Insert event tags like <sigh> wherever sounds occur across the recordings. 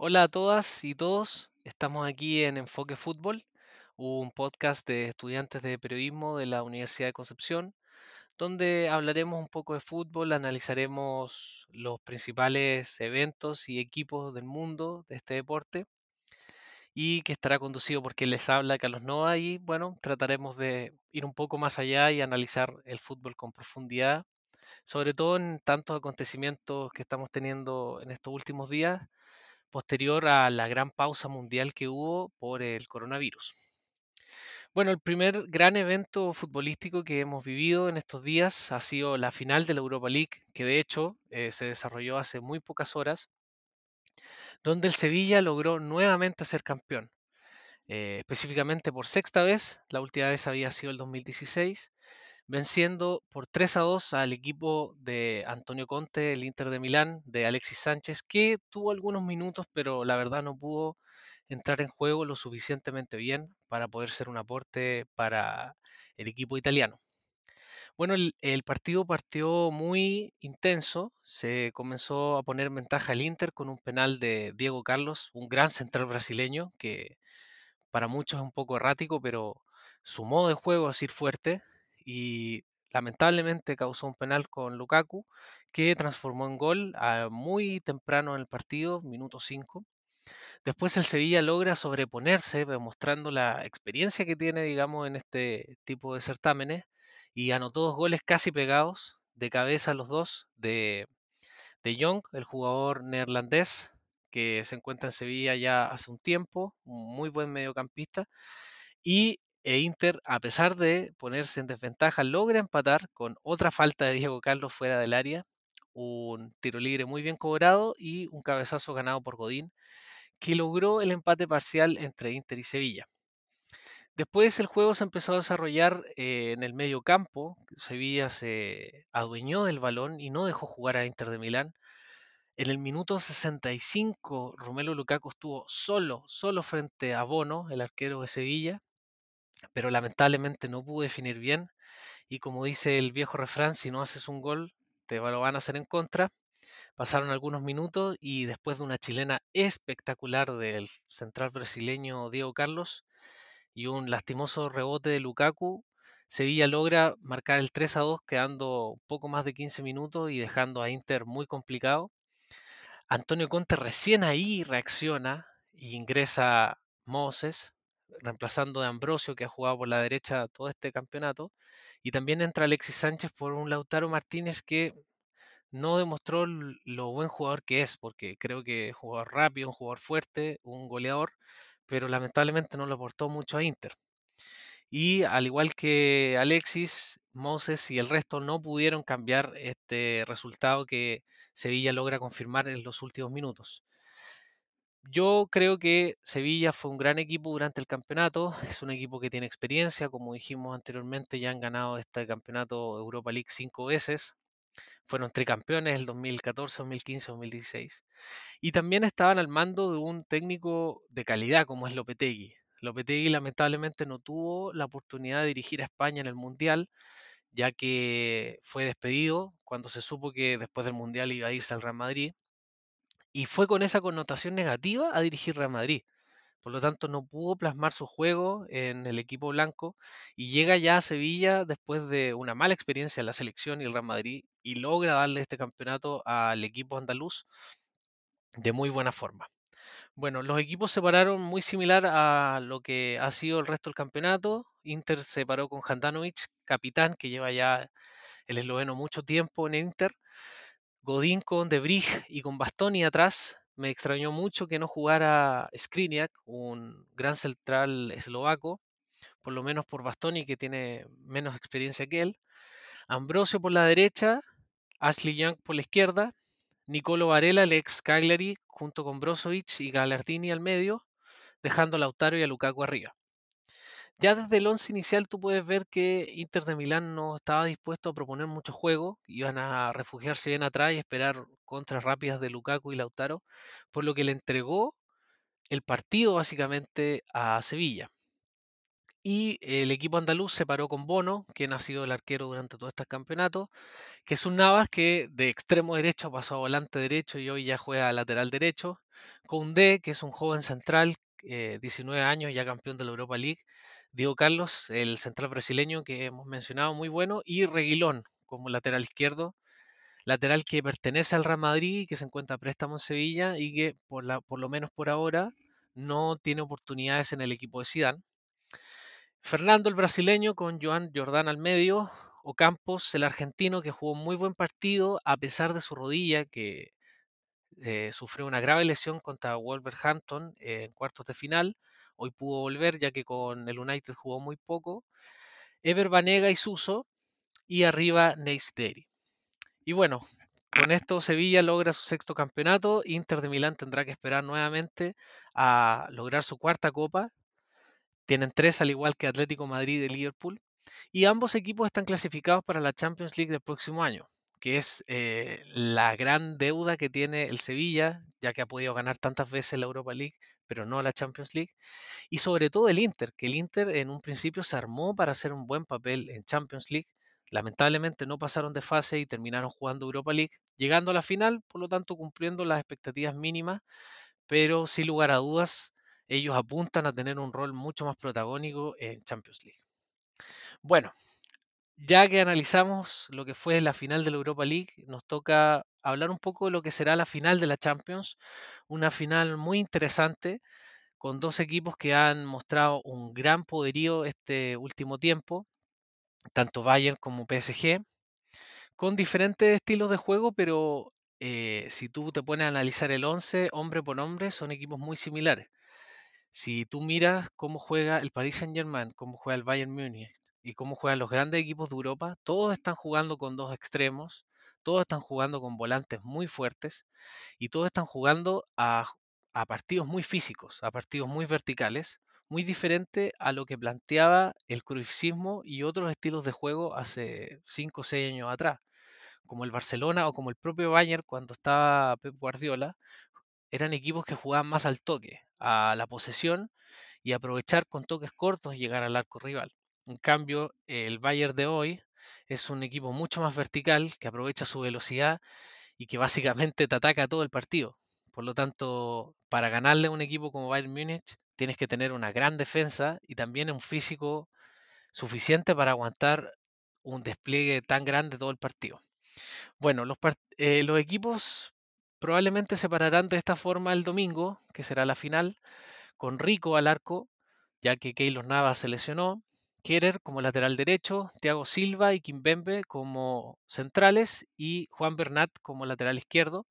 Hola a todas y todos, estamos aquí en Enfoque Fútbol, un podcast de estudiantes de periodismo de la Universidad de Concepción, donde hablaremos un poco de fútbol, analizaremos los principales eventos y equipos del mundo de este deporte y que estará conducido por quien les habla, Carlos Nova, y bueno, trataremos de ir un poco más allá y analizar el fútbol con profundidad, sobre todo en tantos acontecimientos que estamos teniendo en estos últimos días posterior a la gran pausa mundial que hubo por el coronavirus. Bueno, el primer gran evento futbolístico que hemos vivido en estos días ha sido la final de la Europa League, que de hecho eh, se desarrolló hace muy pocas horas, donde el Sevilla logró nuevamente ser campeón, eh, específicamente por sexta vez, la última vez había sido el 2016, venciendo por 3 a 2 al equipo de Antonio Conte, el Inter de Milán, de Alexis Sánchez, que tuvo algunos minutos, pero la verdad no pudo entrar en juego lo suficientemente bien para poder ser un aporte para el equipo italiano. Bueno, el, partido partió muy intenso, se comenzó a poner en ventaja el Inter con un penal de Diego Carlos, un gran central brasileño que para muchos es un poco errático, pero su modo de juego es ir fuerte y lamentablemente causó un penal con Lukaku que transformó en gol a muy temprano en el partido, minuto 5. Después el Sevilla logra sobreponerse, demostrando la experiencia que tiene, digamos, en este tipo de certámenes, y anotó dos goles casi pegados, de cabeza los dos, de, de Jong, el jugador neerlandés, que se encuentra en Sevilla ya hace un tiempo, muy buen mediocampista, y e Inter, a pesar de ponerse en desventaja, logra empatar con otra falta de Diego Carlos fuera del área, un tiro libre muy bien cobrado y un cabezazo ganado por Godín, que logró el empate parcial entre Inter y Sevilla. Después el juego se empezó a desarrollar eh, en el medio campo. Sevilla se adueñó del balón y no dejó jugar a Inter de Milán. En el minuto 65, Romelu Lukaku estuvo solo, solo frente a Bono, el arquero de Sevilla, pero lamentablemente no pudo definir bien. Y como dice el viejo refrán, si no haces un gol, te lo van a hacer en contra. Pasaron algunos minutos y después de una chilena espectacular del central brasileño Diego Carlos y un lastimoso rebote de Lukaku, Sevilla logra marcar el 3 a 2 quedando poco más de 15 minutos y dejando a Inter muy complicado. Antonio Conte recién ahí reacciona y ingresa Moses, reemplazando a Ambrosio, que ha jugado por la derecha todo este campeonato. Y también entra Alexis Sánchez por un Lautaro Martínez que no demostró lo buen jugador que es, porque creo que es un jugador rápido, un jugador fuerte, un goleador, pero lamentablemente no le aportó mucho a Inter. Y al igual que Alexis, Moses y el resto no pudieron cambiar este resultado que Sevilla logra confirmar en los últimos minutos. Yo creo que Sevilla fue un gran equipo durante el campeonato, es un equipo que tiene experiencia, como dijimos anteriormente, ya han ganado este campeonato Europa League cinco veces, fueron tricampeones el 2014, 2015, 2016. Y también estaban al mando de un técnico de calidad como es Lopetegui. Lopetegui lamentablemente no tuvo la oportunidad de dirigir a España en el Mundial, ya que fue despedido cuando se supo que después del Mundial iba a irse al Real Madrid. Y fue con esa connotación negativa a dirigir Real Madrid. Por lo tanto, no pudo plasmar su juego en el equipo blanco y llega ya a Sevilla después de una mala experiencia en la selección y el Real Madrid y logra darle este campeonato al equipo andaluz de muy buena forma. Bueno, los equipos se pararon muy similar a lo que ha sido el resto del campeonato. Inter se paró con Handanovic, capitán, que lleva ya el esloveno mucho tiempo en Inter. Godín con De y con Bastoni atrás, me extrañó mucho que no jugara Skriniak, un gran central eslovaco, por lo menos por Bastoni, que tiene menos experiencia que él. Ambrosio por la derecha, Ashley Young por la izquierda, Nicolo Varela, el ex Cagliari, junto con Brozovic y Galardini al medio, dejando a Lautaro y a Lukaku arriba. Ya desde el once inicial tú puedes ver que Inter de Milán no estaba dispuesto a proponer mucho juego, iban a refugiarse bien atrás y esperar contras rápidas de Lukaku y Lautaro, por lo que le entregó el partido básicamente a Sevilla. Y el equipo andaluz se paró con Bono, quien ha sido el arquero durante todo este campeonato, que es un Navas que de extremo derecho pasó a volante derecho y hoy ya juega lateral derecho. Koundé, que es un joven central, 19 años, ya campeón de la Europa League. Diego Carlos, el central brasileño que hemos mencionado, muy bueno. Y Reguilón, como lateral izquierdo, lateral que pertenece al Real Madrid, que se encuentra préstamo en Sevilla y que por, la, por lo menos por ahora no tiene oportunidades en el equipo de Zidane. Fernando el brasileño con Joan Jordán al medio, Ocampos el argentino que jugó muy buen partido a pesar de su rodilla que eh, sufrió una grave lesión contra Wolverhampton en cuartos de final. Hoy pudo volver ya que con el United jugó muy poco. Ever Banega y Suso y arriba Neisderi. Y bueno, con esto Sevilla logra su sexto campeonato. Inter de Milán tendrá que esperar nuevamente a lograr su cuarta copa. Tienen tres al igual que Atlético Madrid y Liverpool. Y ambos equipos están clasificados para la Champions League del próximo año, que es eh, la gran deuda que tiene el Sevilla, ya que ha podido ganar tantas veces la Europa League, pero no la Champions League. Y sobre todo el Inter, que el Inter en un principio se armó para hacer un buen papel en Champions League. Lamentablemente no pasaron de fase y terminaron jugando Europa League, llegando a la final, por lo tanto cumpliendo las expectativas mínimas, pero sin lugar a dudas ellos apuntan a tener un rol mucho más protagónico en Champions League. Bueno, ya que analizamos lo que fue la final de la Europa League, nos toca hablar un poco de lo que será la final de la Champions, una final muy interesante con dos equipos que han mostrado un gran poderío este último tiempo, tanto Bayern como PSG, con diferentes estilos de juego, pero eh, si tú te pones a analizar el 11, hombre por hombre, son equipos muy similares. Si tú miras cómo juega el Paris Saint-Germain, cómo juega el Bayern Múnich y cómo juegan los grandes equipos de Europa, todos están jugando con dos extremos, todos están jugando con volantes muy fuertes y todos están jugando a, partidos muy físicos, a partidos muy verticales, muy diferente a lo que planteaba el cruifismo y otros estilos de juego hace 5 o 6 años atrás, como el Barcelona o como el propio Bayern cuando estaba Pep Guardiola, eran equipos que jugaban más al toque, a la posesión y aprovechar con toques cortos llegar al arco rival. En cambio, el Bayern de hoy es un equipo mucho más vertical que aprovecha su velocidad y que básicamente te ataca todo el partido. Por lo tanto, para ganarle a un equipo como Bayern Múnich, tienes que tener una gran defensa y también un físico suficiente para aguantar un despliegue tan grande todo el partido. Bueno, los, eh, equipos probablemente se pararán de esta forma el domingo, que será la final, con Rico al arco, ya que Keylor Navas se lesionó, Kerer como lateral derecho, Thiago Silva y Kimbembe como centrales y Juan Bernat como lateral izquierdo.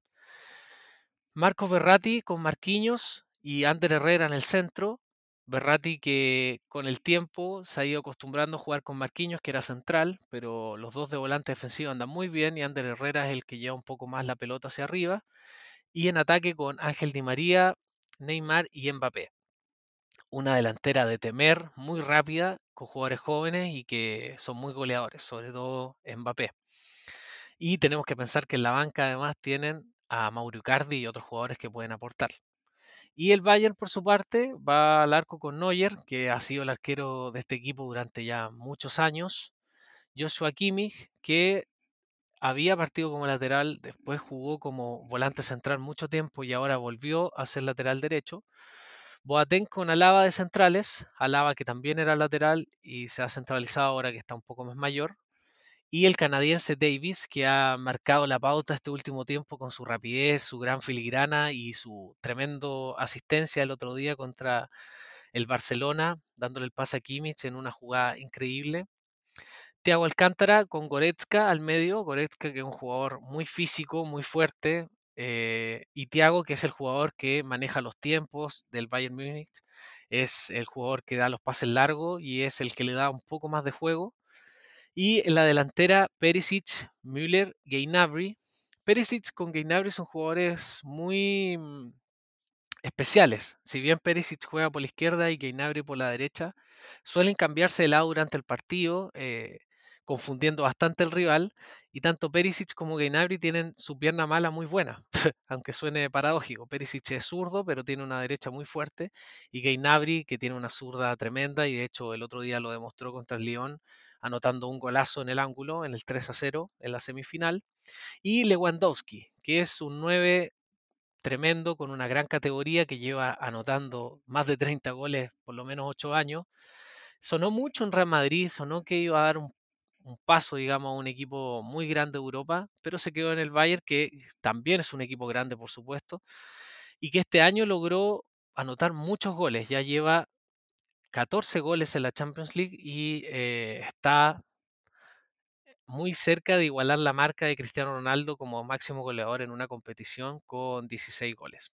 Marco Berratti con Marquinhos y Ander Herrera en el centro. Berratti que con el tiempo se ha ido acostumbrando a jugar con Marquinhos, que era central, pero los dos de volante defensivo andan muy bien y Ander Herrera es el que lleva un poco más la pelota hacia arriba. Y en ataque con Ángel Di María, Neymar y Mbappé. Una delantera de temer, muy rápida, con jugadores jóvenes y que son muy goleadores, sobre todo Mbappé. Y tenemos que pensar que en la banca además tienen a Mauro Cardi y otros jugadores que pueden aportar. Y el Bayern, por su parte, va al arco con Neuer, que ha sido el arquero de este equipo durante ya muchos años. Joshua Kimmich, que había partido como lateral, después jugó como volante central mucho tiempo y ahora volvió a ser lateral derecho. Boateng con Alaba de centrales, Alaba que también era lateral y se ha centralizado ahora que está un poco más mayor y el canadiense Davis, que ha marcado la pauta este último tiempo con su rapidez, su gran filigrana y su tremendo asistencia el otro día contra el Barcelona, dándole el pase a Kimmich en una jugada increíble. Thiago Alcántara con Goretzka al medio, Goretzka que es un jugador muy físico, muy fuerte, eh, y Thiago que es el jugador que maneja los tiempos del Bayern Múnich, es el jugador que da los pases largos y es el que le da un poco más de juego. Y en la delantera, Perisic, Müller, Gainabri. Perisic con Gainabri son jugadores muy mm, especiales. Si bien Perisic juega por la izquierda y Gainabri por la derecha, suelen cambiarse de lado durante el partido. Eh, confundiendo bastante el rival, y tanto Perisic como Gainabri tienen su pierna mala muy buena, <laughs> aunque suene paradójico. Perisic es zurdo, pero tiene una derecha muy fuerte, y Gainabri, que tiene una zurda tremenda, y de hecho el otro día lo demostró contra el Lyon, anotando un golazo en el ángulo, en el 3 a 0, en la semifinal. Y Lewandowski, que es un 9 tremendo, con una gran categoría que lleva anotando más de 30 goles por lo menos 8 años. Sonó mucho en Real Madrid, sonó que iba a dar un, un paso, digamos, a un equipo muy grande de Europa, pero se quedó en el Bayern, que también es un equipo grande, por supuesto, y que este año logró anotar muchos goles. Ya lleva 14 goles en la Champions League y eh, está muy cerca de igualar la marca de Cristiano Ronaldo como máximo goleador en una competición con 16 goles.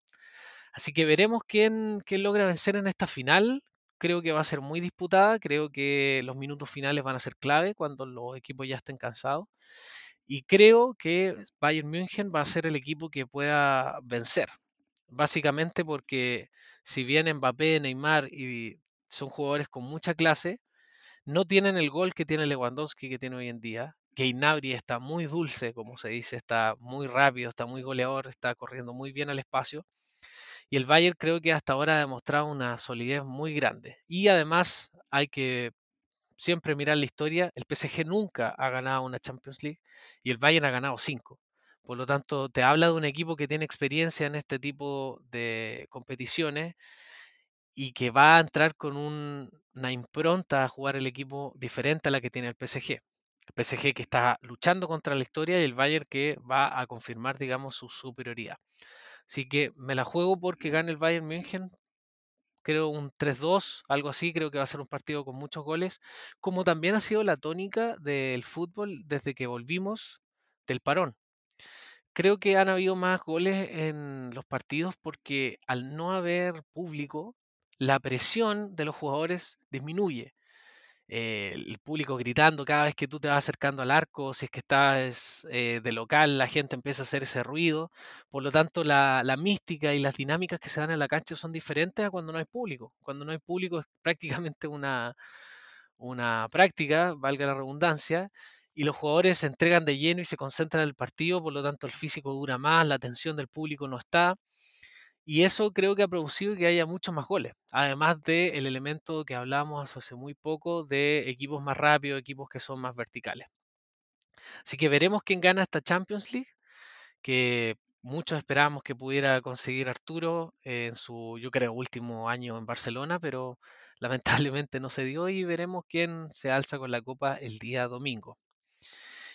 Así que veremos quién, quién logra vencer en esta final. Creo que va a ser muy disputada, creo que los minutos finales van a ser clave cuando los equipos ya estén cansados. Y creo que Bayern München va a ser el equipo que pueda vencer. Básicamente porque si bien Mbappé, Neymar y son jugadores con mucha clase, no tienen el gol que tiene Lewandowski que tiene hoy en día. Gainabri está muy dulce, como se dice, está muy rápido, está muy goleador, está corriendo muy bien al espacio. Y el Bayern creo que hasta ahora ha demostrado una solidez muy grande. Y además hay que siempre mirar la historia. El PSG nunca ha ganado una Champions League y el Bayern ha ganado cinco. Por lo tanto, te habla de un equipo que tiene experiencia en este tipo de competiciones y que va a entrar con un- una impronta a jugar el equipo diferente a la que tiene el PSG. El PSG que está luchando contra la historia y el Bayern que va a confirmar, digamos, su superioridad. Así que me la juego porque gane el Bayern München. Creo un 3-2, algo así. Creo que va a ser un partido con muchos goles. Como también ha sido la tónica del fútbol desde que volvimos del parón. Creo que han habido más goles en los partidos porque al no haber público, la presión de los jugadores disminuye. Eh, el público gritando cada vez que tú te vas acercando al arco, si es que estás eh, de local, la gente empieza a hacer ese ruido. Por lo tanto, la, la mística y las dinámicas que se dan en la cancha son diferentes a cuando no hay público. Cuando no hay público es prácticamente una, una práctica, valga la redundancia, y los jugadores se entregan de lleno y se concentran en el partido, por lo tanto el físico dura más, la atención del público no está, y eso creo que ha producido que haya muchos más goles, además del elemento que hablábamos hace muy poco de equipos más rápidos, equipos que son más verticales. Así que veremos quién gana esta Champions League, que muchos esperábamos que pudiera conseguir Arturo en su, yo creo, último año en Barcelona, pero <laughs> lamentablemente no se dio y veremos quién se alza con la copa el día domingo.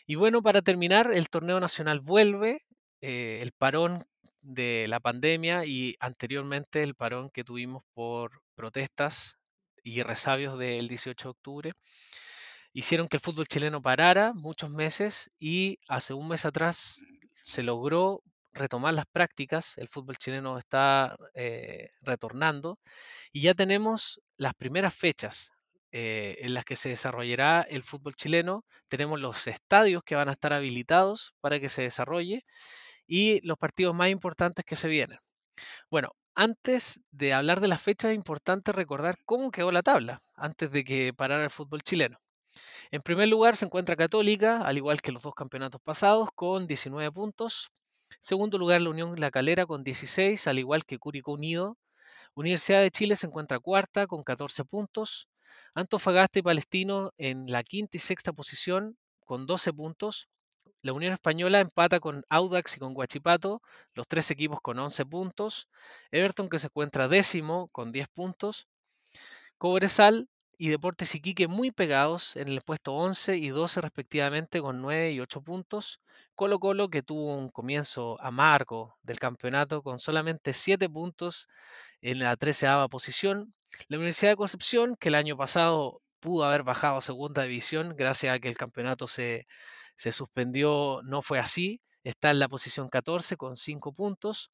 Y bueno, para terminar, el torneo nacional vuelve, eh, el parón de la pandemia y anteriormente el parón que tuvimos por protestas y resabios del 18 de octubre hicieron que el fútbol chileno parara muchos meses y hace un mes atrás se logró retomar las prácticas, el fútbol chileno está eh, retornando y ya tenemos las primeras fechas eh, en las que se desarrollará el fútbol chileno. Tenemos los estadios que van a estar habilitados para que se desarrolle y los partidos más importantes que se vienen. Bueno, antes de hablar de las fechas es importante recordar cómo quedó la tabla antes de que parara el fútbol chileno. En primer lugar se encuentra Católica, al igual que los dos campeonatos pasados, con 19 puntos. Segundo lugar la Unión La Calera con 16, al igual que Curicó Unido. Universidad de Chile se encuentra cuarta con 14 puntos. Antofagasta y Palestino en la quinta y sexta posición con 12 puntos. La Unión Española empata con Audax y con Guachipato, los tres equipos con 11 puntos. Everton que se encuentra décimo con 10 puntos. Cobresal y Deportes Iquique muy pegados en el puesto 11 y 12 respectivamente con 9 y 8 puntos. Colo Colo que tuvo un comienzo amargo del campeonato con solamente 7 puntos en la 13 posición. La Universidad de Concepción que el año pasado pudo haber bajado a segunda división gracias a que el campeonato se, se suspendió, no fue así. Está en la posición 14 con 5 puntos.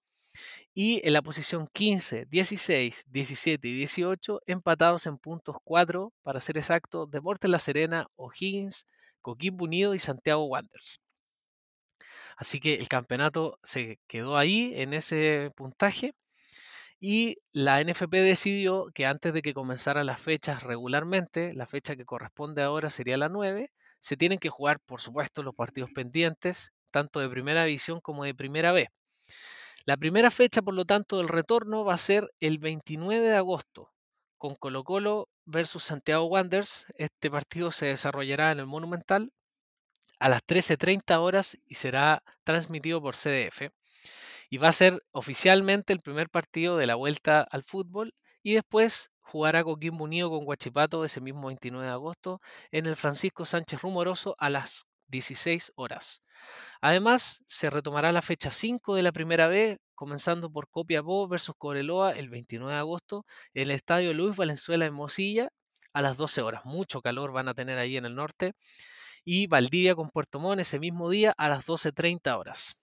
Y en la posición 15, 16, 17 y 18, empatados en puntos 4, para ser exacto, Deportes La Serena, O'Higgins, Coquimbo Unido y Santiago Wanderers. Así que el campeonato se quedó ahí en ese puntaje y la NFP decidió que antes de que comenzaran las fechas regularmente, la fecha que corresponde ahora sería la 9, se tienen que jugar, por supuesto, los partidos pendientes, tanto de primera división como de primera B. La primera fecha, por lo tanto, del retorno va a ser el 29 de agosto, con Colo Colo versus Santiago Wanderers. Este partido se desarrollará en el Monumental a las 13.30 horas y será transmitido por CDF. y va a ser oficialmente el primer partido de la vuelta al fútbol y después jugará Coquimbo Unido con Guachipato ese mismo 29 de agosto en el Francisco Sánchez Rumoroso a las 16 horas. Además, se retomará la fecha 5 de la primera B, comenzando por Copiapó versus Cobreloa el 29 de agosto en el Estadio Luis Valenzuela en Mosilla a las 12 horas. Mucho calor van a tener ahí en el norte. Y Valdivia con Puerto Montt ese mismo día a las 12.30 horas.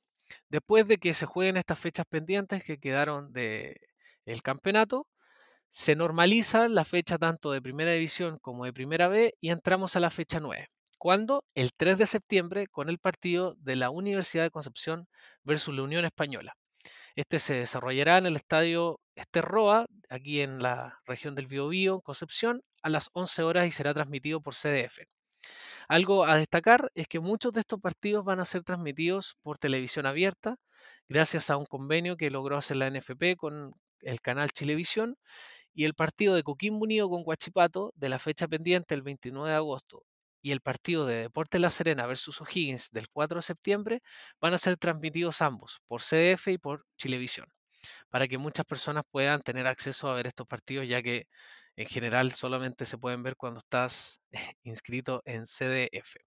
Después de que se jueguen estas fechas pendientes que quedaron del el campeonato, se normaliza la fecha tanto de primera división como de primera B y entramos a la fecha 9. ¿Cuándo? El 3 de septiembre con el partido de la Universidad de Concepción versus la Unión Española. Este se desarrollará en el estadio Esterroa, aquí en la región del Biobío, Concepción, a las 11 horas y será transmitido por CDF. Algo a destacar es que muchos de estos partidos van a ser transmitidos por televisión abierta, gracias a un convenio que logró hacer la NFP con el canal Chilevisión, y el partido de Coquimbo Unido con Guachipato de la fecha pendiente el 29 de agosto y el partido de Deporte La Serena versus O'Higgins del 4 de septiembre van a ser transmitidos ambos por CDF y por Chilevisión, para que muchas personas puedan tener acceso a ver estos partidos, ya que en general solamente se pueden ver cuando estás <laughs> inscrito en CDF.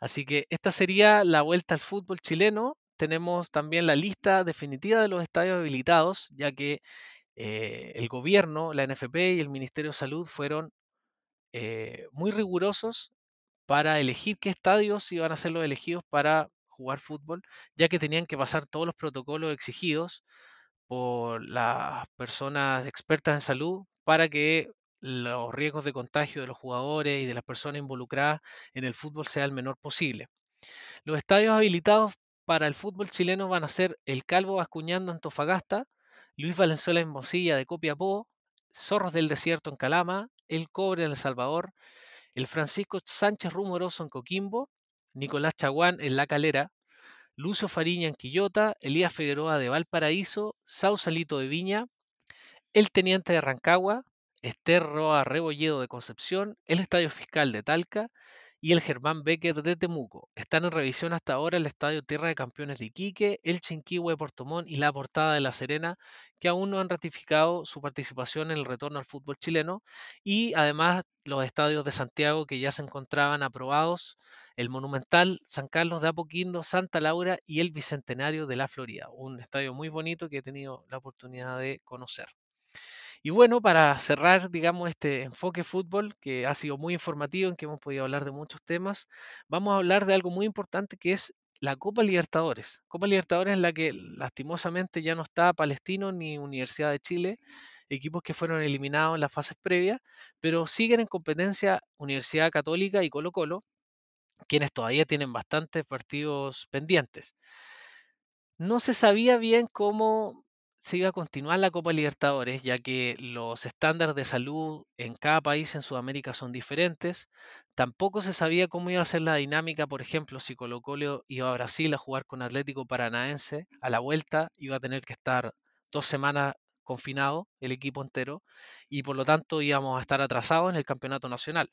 Así que esta sería la vuelta al fútbol chileno. Tenemos también la lista definitiva de los estadios habilitados, ya que eh, el gobierno, la NFP y el Ministerio de Salud fueron eh, muy rigurosos para elegir qué estadios iban a ser los elegidos para jugar fútbol, ya que tenían que pasar todos los protocolos exigidos por las personas expertas en salud para que los riesgos de contagio de los jugadores y de las personas involucradas en el fútbol sea el menor posible. Los estadios habilitados para el fútbol chileno van a ser el Calvo Bascuñando Antofagasta, Luis Valenzuela en Mosilla de Copiapó, Zorros del Desierto en Calama, El Cobre en El Salvador, el Francisco Sánchez Rumoroso en Coquimbo, Nicolás Chaguán en La Calera, Lucio Fariña en Quillota, Elías Figueroa de Valparaíso, Sausalito de Viña, el Teniente de Rancagua, Esther Roa Rebolledo de Concepción, el Estadio Fiscal de Talca y el Germán Becker de Temuco. Están en revisión hasta ahora el Estadio Tierra de Campeones de Iquique, el Chinquihue de Portomón y la Portada de La Serena, que aún no han ratificado su participación en el retorno al fútbol chileno, y además los estadios de Santiago que ya se encontraban aprobados, el Monumental, San Carlos de Apoquindo, Santa Laura y el Bicentenario de la Florida, un estadio muy bonito que he tenido la oportunidad de conocer. Y bueno, para cerrar, digamos, este enfoque fútbol que ha sido muy informativo, en que hemos podido hablar de muchos temas, vamos a hablar de algo muy importante que es la Copa Libertadores. Copa Libertadores en la que lastimosamente ya no está Palestino ni Universidad de Chile, equipos que fueron eliminados en las fases previas, pero siguen en competencia Universidad Católica y Colo Colo, quienes todavía tienen bastantes partidos pendientes. No se sabía bien cómo se iba a continuar la Copa Libertadores, ya que los estándares de salud en cada país en Sudamérica son diferentes. Tampoco se sabía cómo iba a ser la dinámica, por ejemplo, si Colo Colo iba a Brasil a jugar con Atlético Paranaense, a la vuelta iba a tener que estar dos semanas confinado el equipo entero y por lo tanto íbamos a estar atrasados en el campeonato nacional.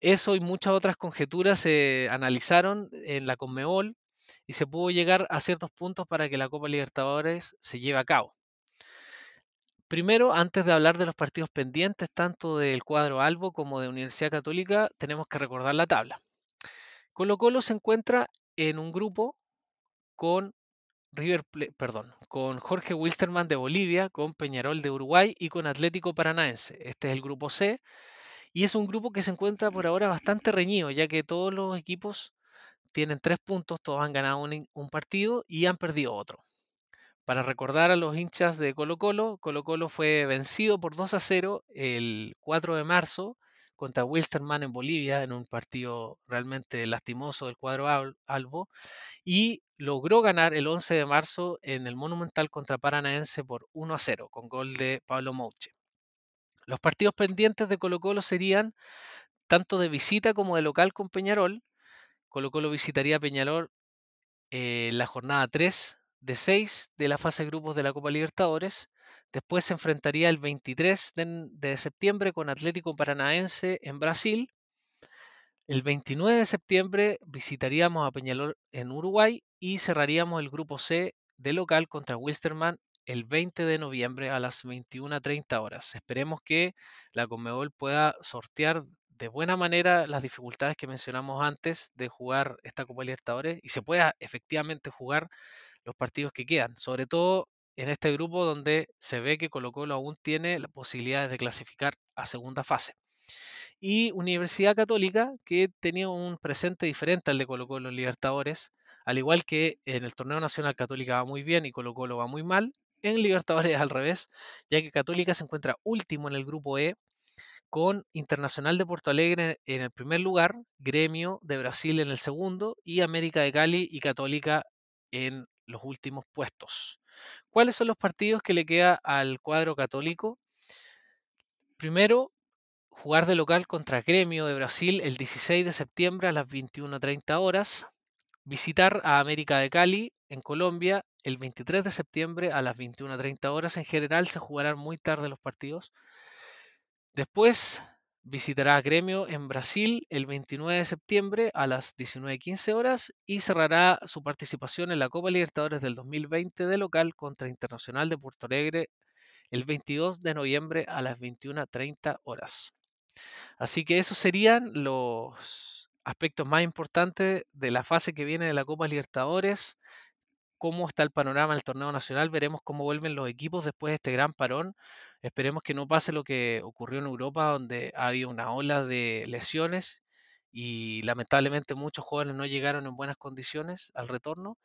Eso y muchas otras conjeturas se analizaron en la Conmebol y se pudo llegar a ciertos puntos para que la Copa Libertadores se lleve a cabo. Primero, antes de hablar de los partidos pendientes, tanto del cuadro Albo como de Universidad Católica, tenemos que recordar la tabla. Colo Colo se encuentra en un grupo con River, perdón, con Jorge Wilstermann de Bolivia, con Peñarol de Uruguay y con Atlético Paranaense. Este es el grupo C y es un grupo que se encuentra por ahora bastante reñido, ya que todos los equipos tienen tres puntos, todos han ganado un, partido y han perdido otro. Para recordar a los hinchas de Colo Colo, Colo Colo fue vencido por 2 a 0 el 4 de marzo contra Wilstermann en Bolivia en un partido realmente lastimoso del cuadro Albo y logró ganar el 11 de marzo en el Monumental contra Paranaense por 1 a 0 con gol de Pablo Mouche. Los partidos pendientes de Colo Colo serían tanto de visita como de local con Peñarol Colo Colo visitaría Peñalor en eh, la jornada 3 de 6 de la fase de grupos de la Copa Libertadores. Después se enfrentaría el 23 de, septiembre con Atlético Paranaense en Brasil. El 29 de septiembre visitaríamos a Peñalor en Uruguay y cerraríamos el grupo C de local contra Wilstermann el 20 de noviembre a las 21.30 horas. Esperemos que la Conmebol pueda sortear de buena manera las dificultades que mencionamos antes de jugar esta Copa Libertadores y se pueda efectivamente jugar los partidos que quedan, sobre todo en este grupo donde se ve que Colo Colo aún tiene la posibilidad de clasificar a segunda fase. Y Universidad Católica, que tenía un presente diferente al de Colo Colo en Libertadores, al igual que en el torneo nacional Católica va muy bien y Colo Colo va muy mal, en Libertadores <laughs> al revés, ya que Católica se encuentra último en el grupo E con Internacional de Porto Alegre en el primer lugar, Gremio de Brasil en el segundo y América de Cali y Católica en los últimos puestos. ¿Cuáles son los partidos que le queda al cuadro católico? Primero, jugar de local contra Gremio de Brasil el 16 de septiembre a las 21.30 horas. Visitar a América de Cali en Colombia el 23 de septiembre a las 21.30 horas. En general se jugarán muy tarde los partidos. Después visitará a Gremio en Brasil el 29 de septiembre a las 19.15 horas y cerrará su participación en la Copa Libertadores del 2020 de local contra Internacional de Puerto Alegre el 22 de noviembre a las 21.30 horas. Así que esos serían los aspectos más importantes de la fase que viene de la Copa Libertadores cómo está el panorama del torneo nacional, veremos cómo vuelven los equipos después de este gran parón. Esperemos que no pase lo que ocurrió en Europa, donde había una ola de lesiones y lamentablemente muchos jóvenes no llegaron en buenas condiciones al retorno.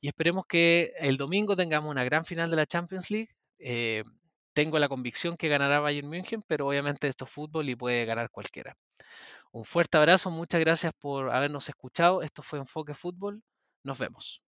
Y esperemos que el domingo tengamos una gran final de la Champions League. Eh, tengo la convicción que ganará Bayern München, pero obviamente esto es fútbol y puede ganar cualquiera. Un fuerte abrazo, muchas gracias por habernos escuchado. Esto fue Enfoque Fútbol. Nos vemos.